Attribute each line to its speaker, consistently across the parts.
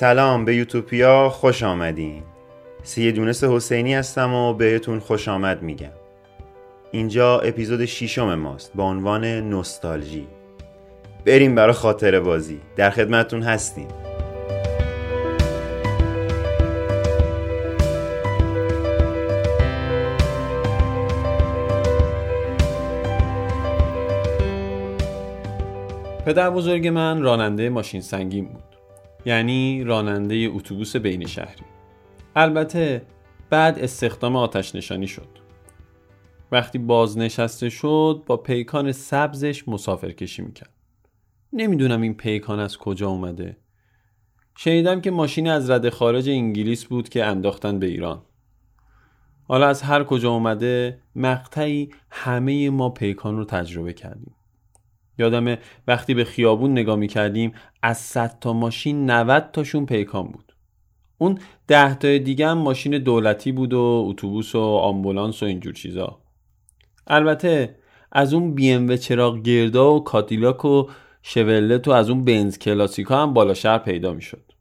Speaker 1: سلام به یوتوپیا خوش آمدین. سی دونس حسینی هستم و بهتون خوش آمد میگم. اینجا اپیزود شیشم ماست با عنوان نوستالژی. بریم برای خاطر بازی. در خدمتون هستیم.
Speaker 2: پدر بزرگ من راننده ماشین سنگین بود. یعنی راننده اتوبوس بین شهری. البته بعد استخدام آتش نشانی شد. وقتی بازنشسته شد با پیکان سبزش مسافر کشی می‌کرد. نمی‌دونم این پیکان از کجا اومده. شنیدم که ماشین از رد خارج انگلیس بود که انداختن به ایران. حالا از هر کجا اومده مقطعی همه ما پیکان رو تجربه کردیم. یادمه وقتی به خیابون نگاه می‌کردیم از 100 تا ماشین 90 تاشون پیکان بود. اون ده تا دیگه هم ماشین دولتی بود و اتوبوس و آمبولانس و اینجور چیزا. البته از اون بی ام و چراغ گردا و کادیلاک و شورولت و از اون بنز کلاسیکا هم بالا شهر پیدا می‌شد.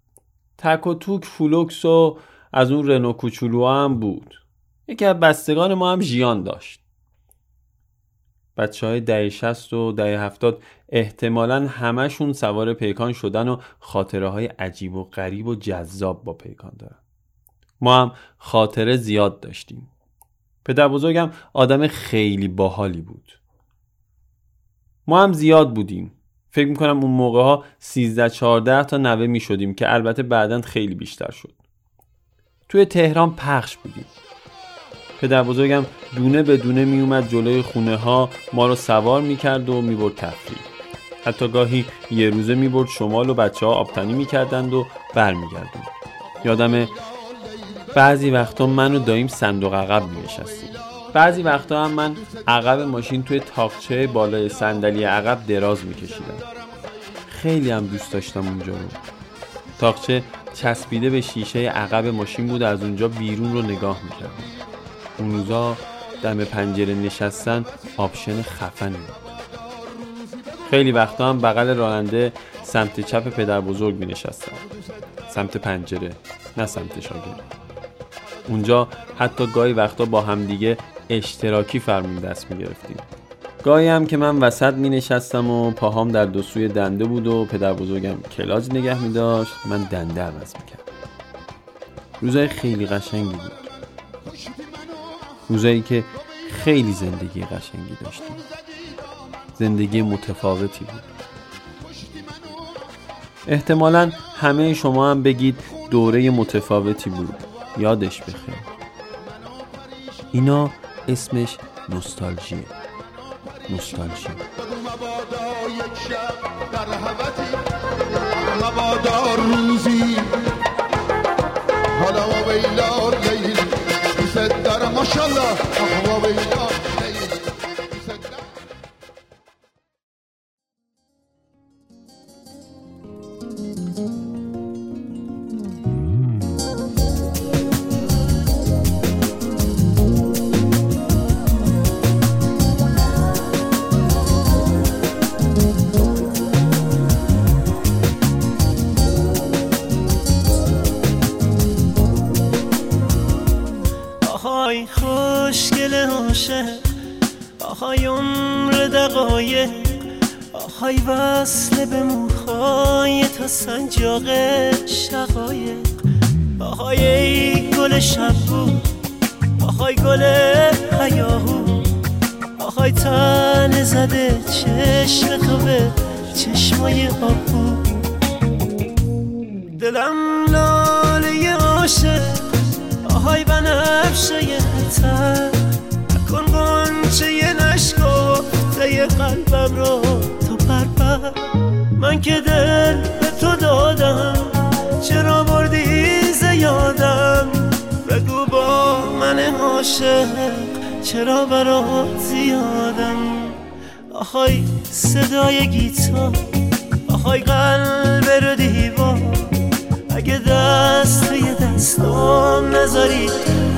Speaker 2: تک و توک فولکس و از اون رنو کوچولو هم بود. یکی از بستگان ما هم ژیان داشت. بچه های دهه 60 و دهه 70 احتمالا همشون سوار پیکان شدن و خاطره های عجیب و غریب و جذاب با پیکان دارن. ما هم خاطره زیاد داشتیم. پدر بزرگم آدم خیلی باحالی بود. ما هم زیاد بودیم. فکر می‌کنم اون موقع ها 13 14 تا نوه می شدیم که البته بعدا خیلی بیشتر شد. توی تهران پخش بودیم. پدر بزرگم دونه به دونه می اومد جلوی خونه ها ما رو سوار می کرد و می برد تفریح حتی گاهی یه روزه می برد شمال و بچه ها آبتنی می کردند و بر می گردن. یادم بعضی وقتا من و داییم صندوق عقب می نشستیم بعضی وقتا هم من عقب ماشین توی تاقچه بالای صندلی عقب دراز می کشیدم خیلی هم دوست داشتم اونجا رو تاقچه چسبیده به شیشه عقب ماشین بود از اونجا بیرون رو نگاه می کردم. اون روزا دم پنجره نشستن option خفنی بود. خیلی وقتا هم بغل راننده سمت چپ پدر بزرگ می نشستن سمت پنجره نه سمت شاگرد. اونجا حتی گاهی وقتا با همدیگه اشتراکی فرمون دست می گرفتیم گاهی هم که من وسط می نشستم و پاهام در دو سوی دنده بود و پدر بزرگم کلاچ نگه می داشت من دنده عوض می کردم روزای خیلی قشنگی بود. روزایی که خیلی زندگی قشنگی داشتیم. زندگی متفاوتی بود. احتمالا همه شما هم بگید دوره متفاوتی بود. یادش بخیر. اینا اسمش نوستالژیه. نوستالژی. مبادا روزی
Speaker 3: Mashallah, زده چشم تو به چشمای آبو دلم لاله عاشق آهای بنفشه تر کن قنچه نشکفته قلبم رو تو پرپر من که دل به تو دادم چرا بردی زیادم بگو با من عاشق چرا برات زیادم؟ آخای صدای گیتار آخای قلب رو دیوار. اگه دست یه دستم نذاری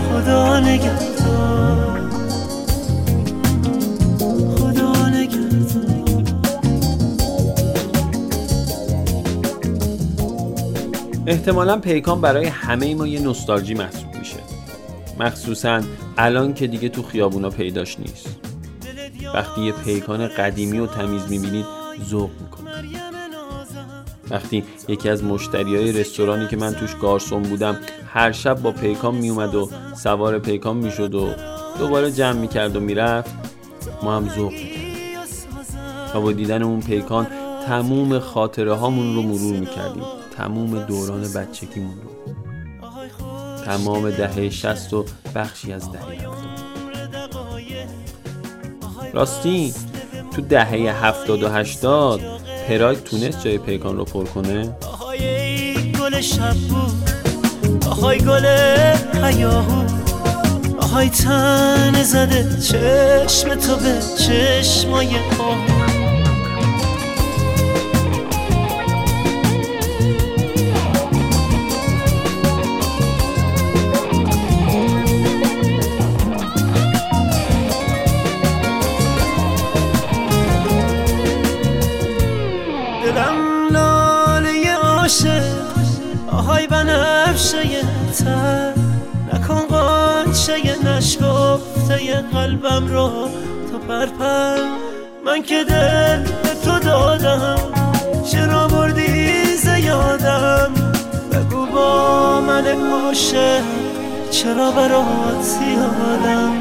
Speaker 3: خدا نگهدار.
Speaker 2: احتمالا پیکان برای همه ما یه نوستالژی محسوب میشه. مخصوصا الان که دیگه تو خیابونا پیداش نیست. وقتی یه پیکان قدیمی و تمیز می‌بینید ذوق می‌کنه وقتی یکی از مشتری های رستورانی که من توش گارسون بودم هر شب با پیکان میومد و سوار پیکان می‌شد و دوباره جمع می‌کرد و می‌رفت ما هم ذوق و با دیدن اون پیکان تموم خاطره هامون رو مرور می‌کردیم. تموم دوران بچگیمون رو. تمام دهه شست و بخشی از دهه راستی تو دهه هفتاد و هشتاد پراید تونست جای پیکان رو پر کنه؟
Speaker 3: آهای گل شب بود گل حیاهو آهای تن زده چشم تو به چشمای آهو عاشق آهای بنفشه تر. نکن قانچه نشکفته قلبم رو تا پرپر من که دل به تو دادم چرا بردی زیادم بگو با من عاشق چرا برات زیادم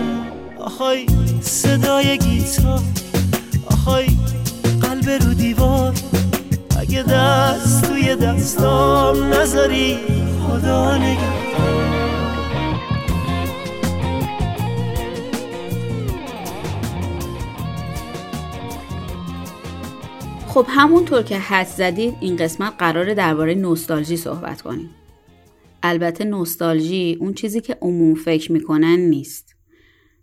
Speaker 3: آهای صدای گیتار آهای قلب رو دیوار. اگه دست توی دستام نذاری خدا نگهدار
Speaker 4: خب همونطور که حد زدید این قسمت قراره درباره نوستالژی صحبت کنیم. البته نوستالژی اون چیزی که عموم فکر می‌کنن نیست.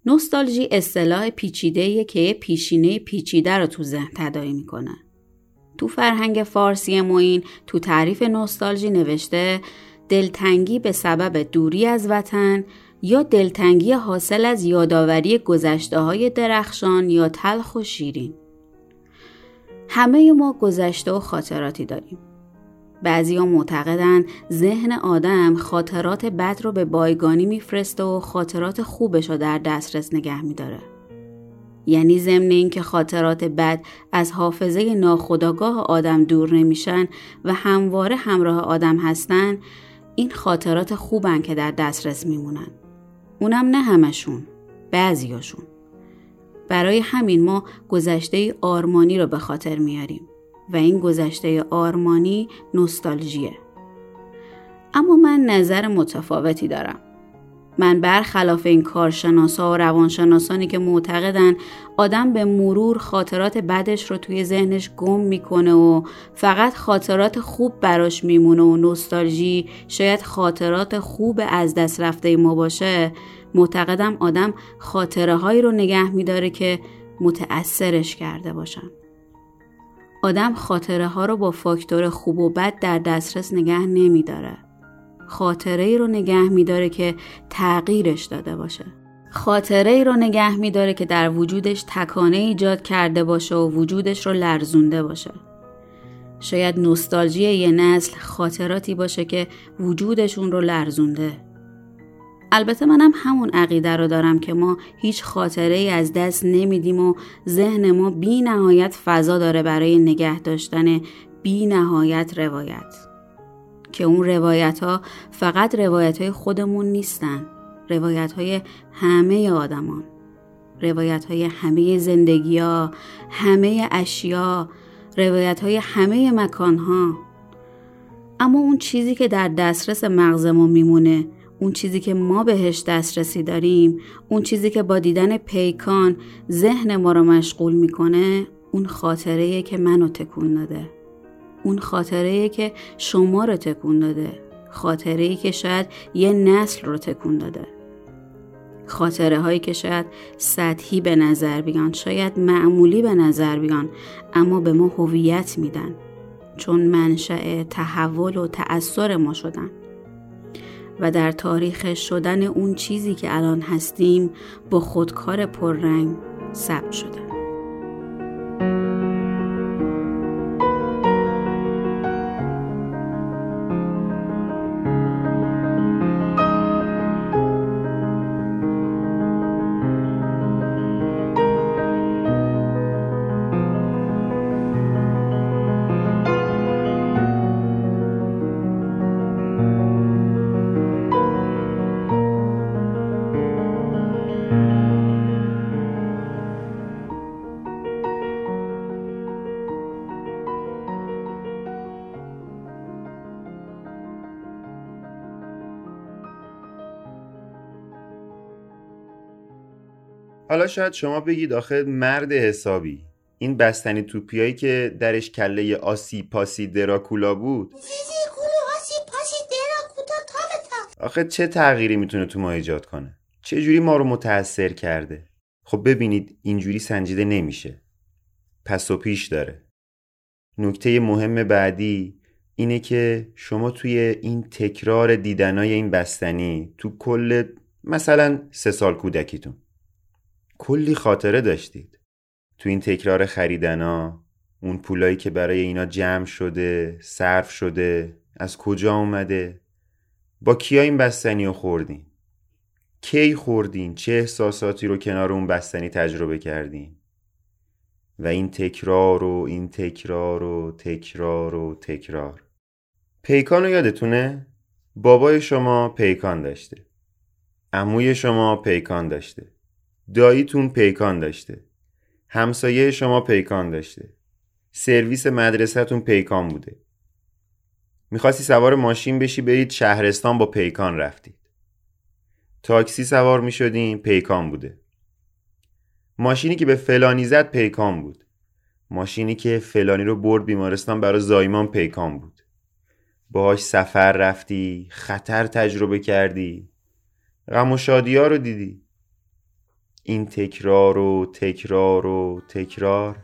Speaker 4: نوستالژی اصطلاح پیچیده که پیشینه پیچیده رو تو ذهن تداعی می‌کنه. تو فرهنگ فارسی معین تو تعریف نوستالژی نوشته دلتنگی به سبب دوری از وطن یا دلتنگی حاصل از یادآوری گذشته های درخشان یا تلخ و شیرین. همه ما گذشته و خاطراتی داریم. بعضی ها معتقدن ذهن آدم خاطرات بد رو به بایگانی میفرسته و خاطرات خوبش رو در دسترس نگه میداره. یعنی ضمن اینکه خاطرات بد از حافظه ناخودآگاه آدم دور نمیشن و همواره همراه آدم هستن این خاطرات خوبن که در دسترس میمونن. اونم نه همشون، بعضیاشون. برای همین ما گذشته آرمانی رو به خاطر میاریم و این گذشته آرمانی نوستالژیه. اما من نظر متفاوتی دارم. من برخلاف این کارشناسا و روانشناسانی که معتقدن آدم به مرور خاطرات بدش رو توی ذهنش گم می‌کنه و فقط خاطرات خوب براش میمونه و نوستالژی شاید خاطرات خوب از دست رفته ما باشه معتقدم آدم خاطره هایی رو نگه میداره که متأثرش کرده باشن. آدم خاطره ها رو با فاکتور خوب و بد در دسترس نگه نمیداره. خاطره ای رو نگه میداره که تغییرش داده باشه. خاطره ای رو نگه میداره که در وجودش تکانه ایجاد کرده باشه و وجودش رو لرزونده باشه. شاید نوستالژی یه نسل خاطراتی باشه که وجودشون رو لرزونده. البته منم همون عقیده رو دارم که ما هیچ خاطره ای از دست نمیدیم و ذهن ما بی نهایت فضا داره برای نگه داشتن بی نهایت روایت. که اون روایت ها فقط روایت های خودمون نیستن. روایت های همه آدمان. روایت های همه زندگی ها همه اشیا روایت های همه مکان ها اما اون چیزی که در دسترس مغز ما میمونه اون چیزی که ما بهش دسترسی داریم اون چیزی که با دیدن پیکان ذهن ما رو مشغول می‌کنه اون خاطره که منو تکون داده. اون خاطره که شما رو تکون داده. خاطره که شاید یه نسل رو تکون داده. خاطره هایی که شاید سطحی به نظر بیان شاید معمولی به نظر بیان اما به ما هویت میدن. چون منشأ تحول و تأثیر ما شدن. و در تاریخ شدن اون چیزی که الان هستیم با خودکار پررنگ ثبت شدن
Speaker 1: حالا شاید شما بگید آخه مرد حسابی. این بستنی توپیایی که درش کله آسی پاسی دراکولا بود آخه چه تغییری می‌تونه تو ما ایجاد کنه؟ چه جوری ما رو متاثر کرده؟ خب ببینید اینجوری سنجیده نمیشه. پس و پیش داره. نکته مهم بعدی اینه که شما توی این تکرار دیدنای این بستنی تو کل مثلا سه سال کودکیتون کلی خاطره داشتید. تو این تکرار خریدنا اون پولایی که برای اینا جمع شده صرف شده از کجا اومده؟ با کیا این بستنی رو خوردین؟ کی خوردین؟ چه احساساتی رو کنار اون بستنی تجربه کردین؟ و این تکرار و این تکرار و تکرار و تکرار. پیکان رو یادتونه؟ بابای شما پیکان داشته. عموی شما پیکان داشته. داییتون پیکان داشته. همسایه شما پیکان داشته. سرویس مدرسهتون پیکان بوده. می‌خواستی سوار ماشین بشی برید شهرستان با پیکان رفتید. تاکسی سوار می‌شدین پیکان بوده. ماشینی که به فلانی زد پیکان بود. ماشینی که فلانی رو برد بیمارستان برای زایمان پیکان بود. باهاش سفر رفتی خطر تجربه کردی. غم و شادی ها رو دیدی. این تکرار و تکرار و تکرار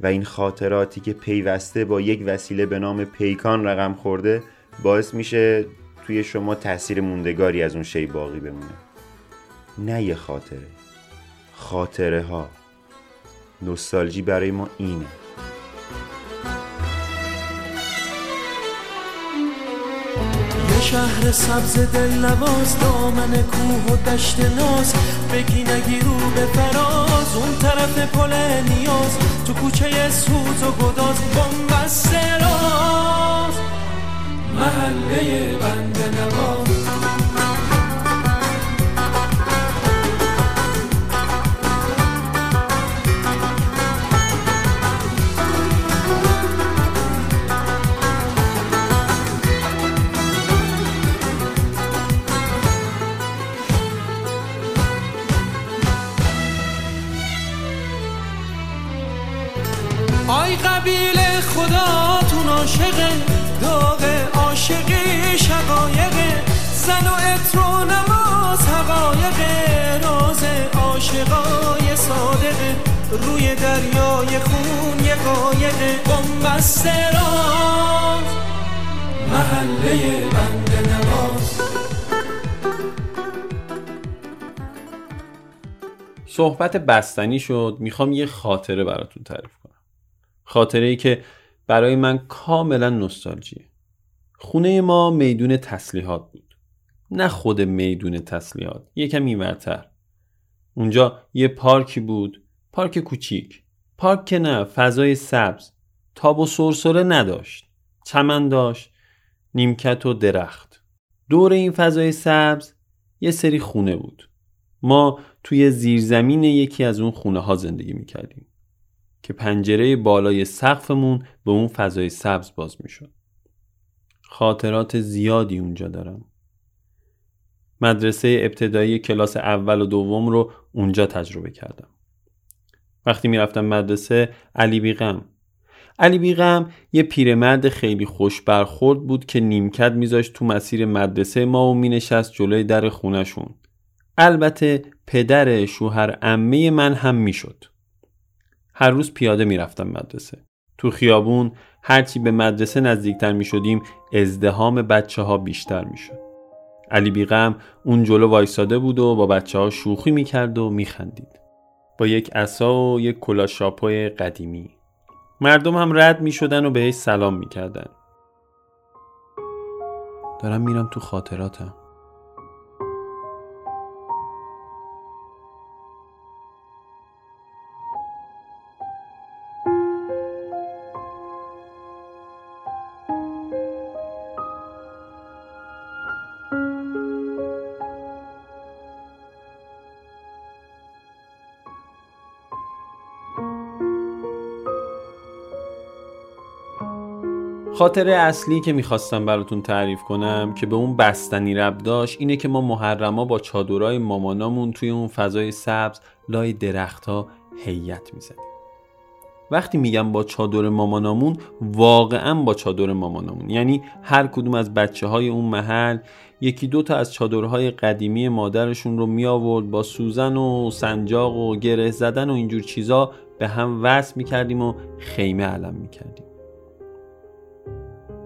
Speaker 1: و این خاطراتی که پیوسته با یک وسیله به نام پیکان رقم خورده باعث میشه توی شما تاثیر موندگاری از اون شی باقی بمونه. نه یه خاطره خاطره ها نوستالژی برای ما اینه.
Speaker 5: شهر سبز دل نواز دامن کوه و دشت ناز. بگی نگی رو به فراز اون طرف پل نیاز. تو کوچه سوز و گداز بمبست راز. محله بند نواز. عاشقه داغ عاشقی شقایقه زن و عطر و نماز حقایقه راز عاشقای صادقه روی دریای خون یه قایقه بمبست راز محله بند نواز
Speaker 2: صحبت بستنی شد می‌خوام یه خاطره براتون تعریف کنم. خاطره ای که برای من کاملا نوستالژیه. خونه ما میدون تسلیحات بود. نه خود میدون تسلیحات یکم اینورتر اونجا یه پارکی بود پارک کوچیک. پارک که نه فضای سبز. تاب و سرسره نداشت. چمن داشت نیمکت و درخت. دور این فضای سبز یه سری خونه بود. ما توی زیرزمین یکی از اون خونه ها زندگی می‌کردیم. که پنجره بالای سقفمون به اون فضای سبز باز می‌شد. خاطرات زیادی اونجا دارم. مدرسه ابتدایی کلاس اول و دوم رو اونجا تجربه کردم. وقتی می‌رفتم مدرسه علی بیغم علی بیغم یه پیرمرد خیلی خوش برخورد بود که نیمکت میذاشت تو مسیر مدرسه ما و مینشست جلوی در خونشون. البته پدر شوهر امه من هم می‌شد. هر روز پیاده می‌رفتم مدرسه. تو خیابون هرچی به مدرسه نزدیکتر می شدیم ازدهام بچه ها بیشتر می شد. علی بیغم اون جلو وایساده بود و با بچه ها شوخی می کرد و می خندید. با یک عصا و یک کلا شاپوی قدیمی. مردم هم رد می شدن و بهش سلام می کردن. دارم میرم تو خاطراتم. خاطر اصلی که می‌خواستم براتون تعریف کنم که به اون بستنی رب داشت اینه که ما محرما با چادرای مامانامون توی اون فضای سبز لای درختها هیئت می‌زدیم. وقتی میگم با چادر مامانامون واقعا با چادر مامانامون. یعنی هر کدوم از بچه های اون محل یکی دو تا از چادرهای قدیمی مادرشون رو می آورد با سوزن و سنجاق و گره زدن و اینجور چیزا به هم وصل می کردیم و خیمه علم می کردیم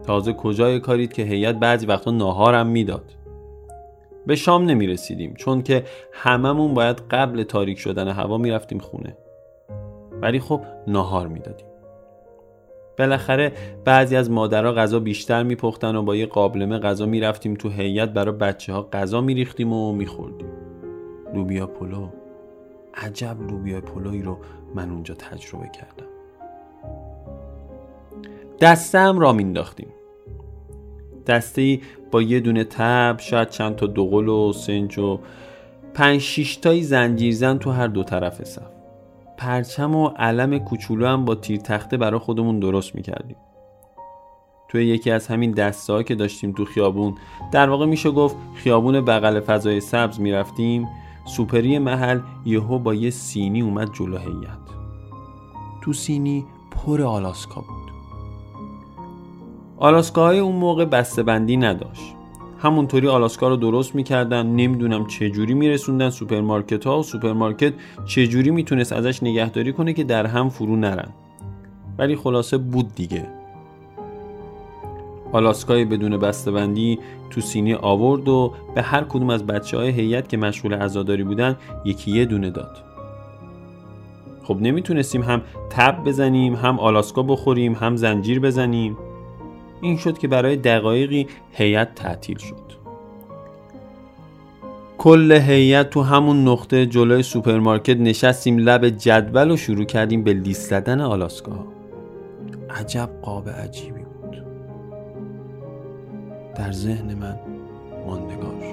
Speaker 2: تازه کجای کارید که هیئت بعضی وقتا ناهارم می‌داد. به شام نمی رسیدیم چون که هممون باید قبل تاریک شدن هوا می‌رفتیم خونه. ولی خب ناهار می‌دادیم. بالاخره بعضی از مادرها غذا بیشتر میپختن و با یه قابلمه غذا می‌رفتیم تو هیئت برای بچه ها غذا میریختیم و میخوردیم. لوبیا پلو. عجب لوبیا پلویی رو من اونجا تجربه کردم. دستم را مینداختیم دسته ای با یه دونه تب شاید چند تا دوقل و سنج و پنج شیش تایی زنجیرزن تو هر دو طرف صف. پرچم و علم کوچولو هم با تیر تخته برای خودمون درست می‌کردیم. توی یکی از همین دسته که داشتیم تو خیابون در واقع میشه گفت خیابون بغل فضای سبز می‌رفتیم سوپری محل یهو با یه سینی اومد جلو هیئت تو سینی پر آلاسکا بود. آلاسکاهای اون موقع بسته‌بندی نداشت. همونطوری آلاسکا رو درست می‌کردن نمی‌دونم چجوری میرسوندن سوپرمارکت ها و سوپرمارکت چجوری می‌تونست ازش نگهداری کنه که در هم فرو نرن. ولی خلاصه بود دیگه. آلاسکای بدون بسته‌بندی تو سینی آورد و به هر کدوم از بچه های هیئت که مشغول عزاداری بودن یکی یه دونه داد. خب نمی‌تونستیم هم طبل بزنیم هم آلاسکا بخوریم هم زنجیر بزنیم. این شد که برای دقایقی هیئت تعطیل شد. کل هیئت تو همون نقطه جلوی سوپرمارکت نشستیم لب جدول و شروع کردیم به لیس زدن آلاسکا. عجب قاب عجیبی بود. در ذهن من ماندگار.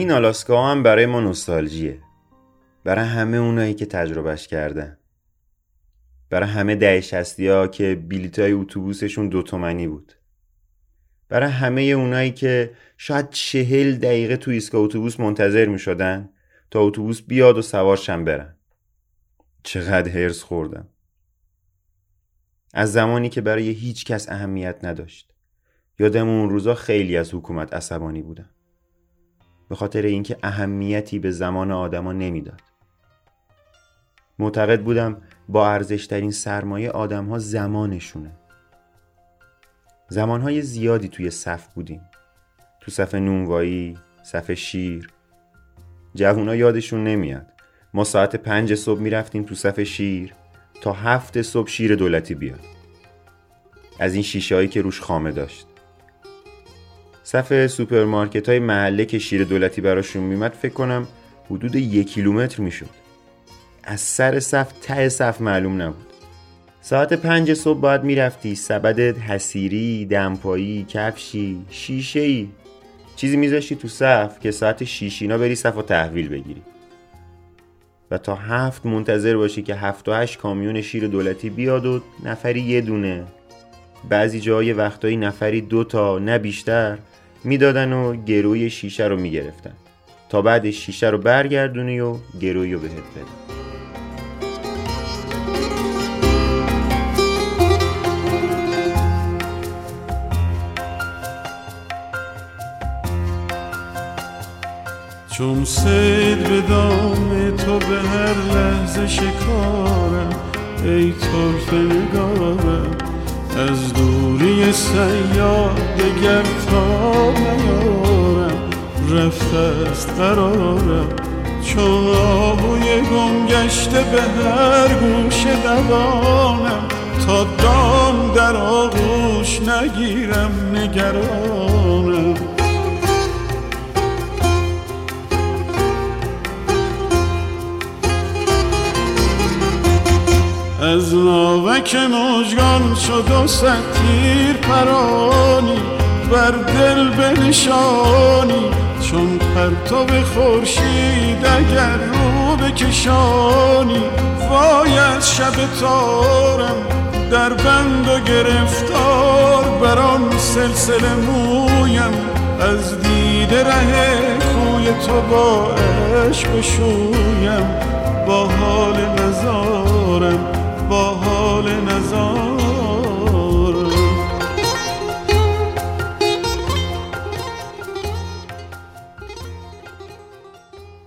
Speaker 1: این آلاسکا هم برای ما نوستالژیه. برای همه اونایی که تجربهش کردن. برای همه ده شستی ها که بیلیت های اتوبوسشون دو تومنی بود. برای همه اونایی که شاید چهل دقیقه تو ایستگاه اتوبوس منتظر می شدن تا اتوبوس بیاد و سوارشن برن. چقدر هرس خوردم. از زمانی که برای هیچ کس اهمیت نداشت. یادم اون روزا خیلی از حکومت عصبانی بودم به خاطر اینکه اهمیتی به زمان آدما نمی‌داد. معتقد بودم با ارزشترین سرمایه آدم ها زمانشونه. زمانهای زیادی توی صف بودیم. تو صف نونوایی، صف شیر. جوونا یادشون نمیاد. ما ساعت پنج صبح می‌رفتیم تو صف شیر تا هفت صبح شیر دولتی بیاد. از این شیشه هایی که روش خامه داشت. صف سوپرمارکت های محله که شیر دولتی براشون میمد فکر کنم حدود یک کیلومتر می‌شد. از سر صف ته صف معلوم نبود. ساعت پنج صبح باید می‌رفتی. سبد حصیری، دمپایی، کفشی، شیشه ای چیزی میذاشتی تو صف که ساعت شیش اینا بری صف و تحویل بگیری. و تا هفت منتظر باشی که هفت و هشت کامیون شیر دولتی بیاد و نفری یه دونه. بعضی جای وقتایی نفری دو تا نه بیشتر. می‌دادن و گروی شیشه رو می‌گرفتن. تا بعد شیشه رو برگردونی و گروی رو بهت بدن.
Speaker 3: چون سید به دام تو به هر لحظه شکارم ای طرف نگارم. از دوری
Speaker 6: سیاد دگر تا نیارم رفته است قرارم. چون آهوی گم گشته به هر گوش دوانم تا دام در آغوش نگیرم نگرانم. از ناوک مجگان شد و ستیر پرانی بر دل بنشانی چون پرتو خورشید اگر رو بکشانی. وای از شب تارم در بند و گرفتار بران سلسله مویم از دید ره کوی تو با عشق بشویم. با حال نزارم با حال نزارم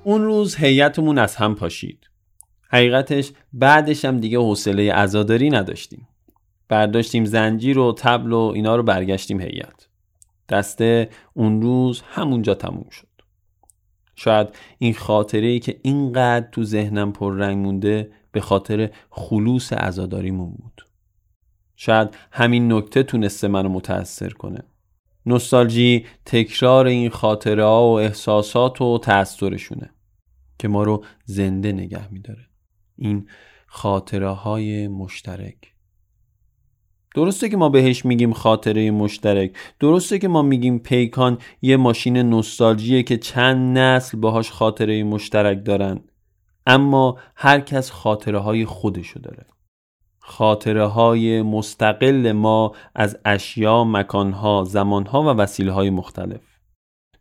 Speaker 2: اون روز هیئتمون از هم پاشید. حقیقتش بعدش هم دیگه حوصله عزاداری نداشتیم. برداشتیم زنجیر و تبل و اینا رو برگشتیم هیئت دسته اون روز همونجا تموم شد. شاید این خاطره ای که اینقدر تو ذهنم پر رنگ مونده به خاطر خلوص عزاداریمون بود. شاید همین نکته تونسته منو متاثر کنه. نوستالژی تکرار این خاطره ها و احساسات و تأثیرشونه که ما رو زنده نگه میداره. این خاطره های مشترک. درسته که ما بهش میگیم خاطره مشترک. درسته که ما میگیم پیکان یه ماشین نوستالژیه که چند نسل باهاش خاطره مشترک دارن. اما هر کس خاطره های خودشو داره. خاطره های مستقل ما از اشیا، مکانها، زمانها و وسیله های مختلف.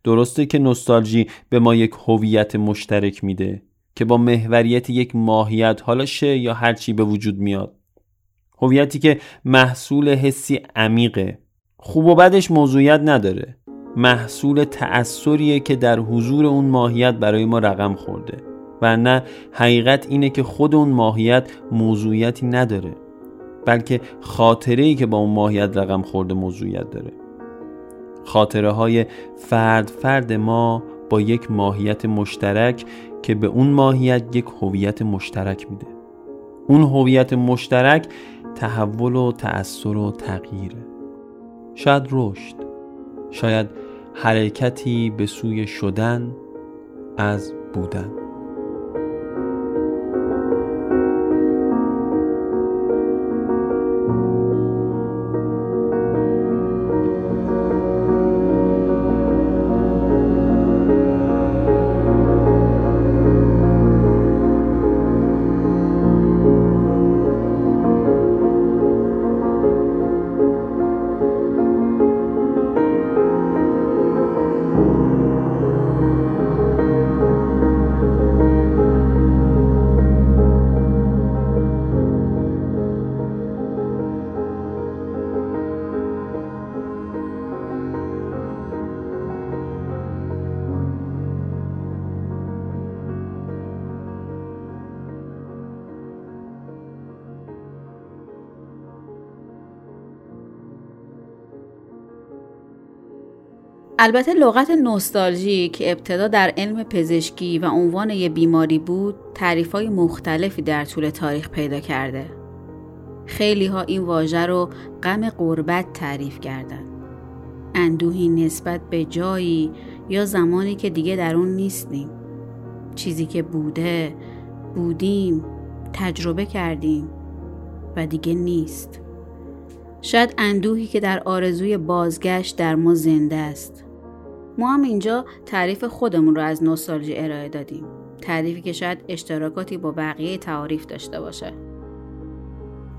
Speaker 2: درسته که نوستالژی به ما یک هویت مشترک میده که با محوریت یک ماهیت حالا شه یا هرچی به وجود میاد. هویتی که محصول حسی عمیقه. خوب و بدش موضوعیت نداره. محصول تأثیریه که در حضور اون ماهیت برای ما رقم خورده. و نه حقیقت اینه که خود اون ماهیت موضوعیتی نداره بلکه خاطره ای که با اون ماهیت رقم خورده موضوعیت داره. خاطره های فرد فرد ما با یک ماهیت مشترک که به اون ماهیت یک هویت مشترک میده. اون هویت مشترک تحول و تأثیر و تغییره. شاید رشد شاید حرکتی به سوی شدن از بودن.
Speaker 4: البته لغت نوستالژی که ابتدا در علم پزشکی و عنوان یه بیماری بود های مختلفی در طول تاریخ پیدا کرده. خیلی ها این واژه رو غم قربت تعریف کردند. اندوهی نسبت به جایی یا زمانی که دیگه در اون نیستیم. چیزی که بوده بودیم تجربه کردیم و دیگه نیست. شاید اندوهی که در آرزوی بازگشت در ما زنده است. ما هم اینجا تعریف خودمون رو از نوستالژی ارائه دادیم. تعریفی که شاید اشتراکاتی با بقیه تعاریف داشته باشه.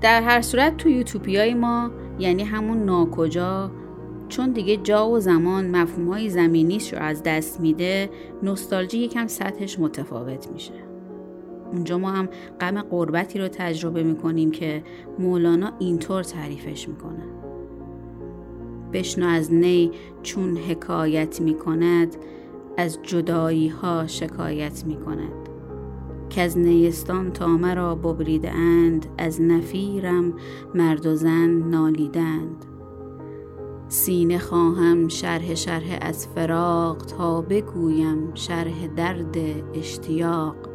Speaker 4: در هر صورت تو یوتوپیای ما یعنی همون ناکجا چون دیگه جا و زمان مفهوم های زمینیش رو از دست میده نوستالژی یکم سطحش متفاوت میشه. اونجا ما هم غم قربتی رو تجربه می‌کنیم که مولانا اینطور تعریفش می‌کنه. بشنو از نی چون حکایت می کند از جدایی ها شکایت می کند که از نیستان تا مرا ببریده اند از نفیرم مرد و زن نالیدند. سینه خواهم شرح شرح از فراق تا بگویم شرح درد اشتیاق.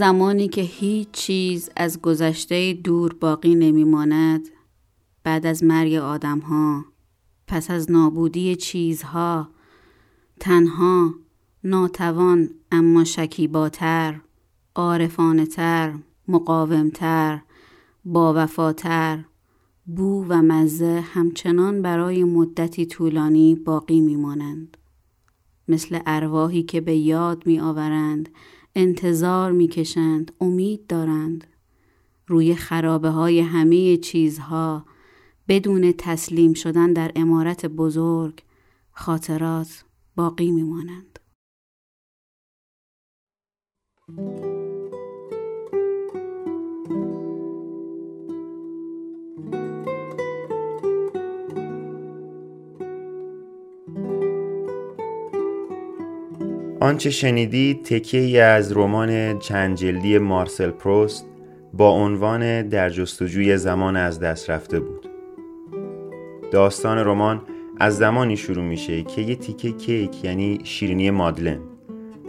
Speaker 4: زمانی که هیچ چیز از گذشته دور باقی نمیماند. بعد از مرگ آدم ها پس از نابودی چیزها تنها ناتوان اما شکیباتر عارفانه تر مقاومتر با وفاتر بو و مزه همچنان برای مدتی طولانی باقی میمانند. مثل ارواحی که به یاد می آورند انتظار می‌کشند امید دارند. روی خرابه های همه چیزها بدون تسلیم شدن در امارت بزرگ خاطرات باقی میمانند.
Speaker 1: آنچه شنیدید تکیه از رمان چند جلدی مارسل پروست با عنوان در جستجوی زمان از دست رفته بود. داستان رمان از زمانی شروع میشه که یه تیکه کیک یعنی شیرینی مادلن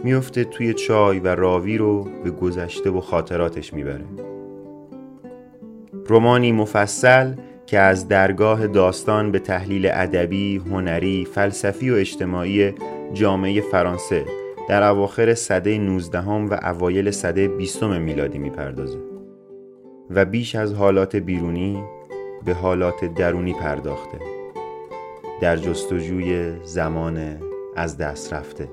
Speaker 1: میفته توی چای و راوی رو به گذشته و خاطراتش می‌بره. رومانی مفصل که از درگاه داستان به تحلیل ادبی، هنری، فلسفی و اجتماعی جامعه فرانسه در اواخر صده 19 و اوایل صده 20 میلادی می‌پردازه. و بیش از حالات بیرونی به حالات درونی پرداخته. در جستجوی زمان از دست رفته.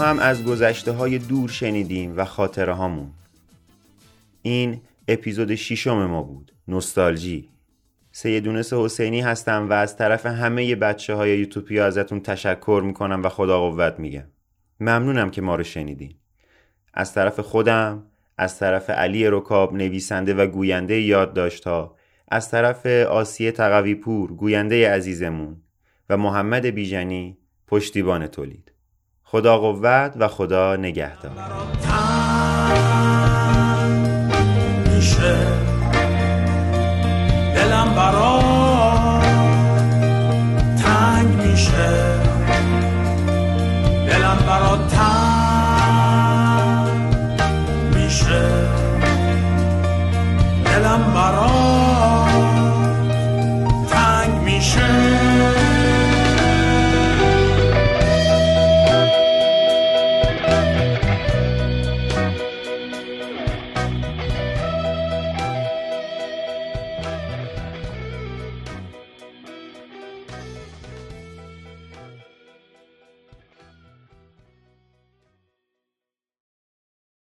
Speaker 1: هم از گذشته های دور شنیدیم و خاطره هامون این اپیزود شیشم ما بود. نوستالژی. سیدونس حسینی هستم و از طرف همه بچه های یوتوپیا ازتون تشکر می‌کنم و خدا قوت میگم ممنونم که ما رو شنیدین. از طرف خودم از طرف علی رکاب نویسنده و گوینده یادداشت ها از طرف آسیه تقوی پور گوینده عزیزمون و محمد بیژنی پشتیبان تولید. خدا قوت و خدا نگهدار.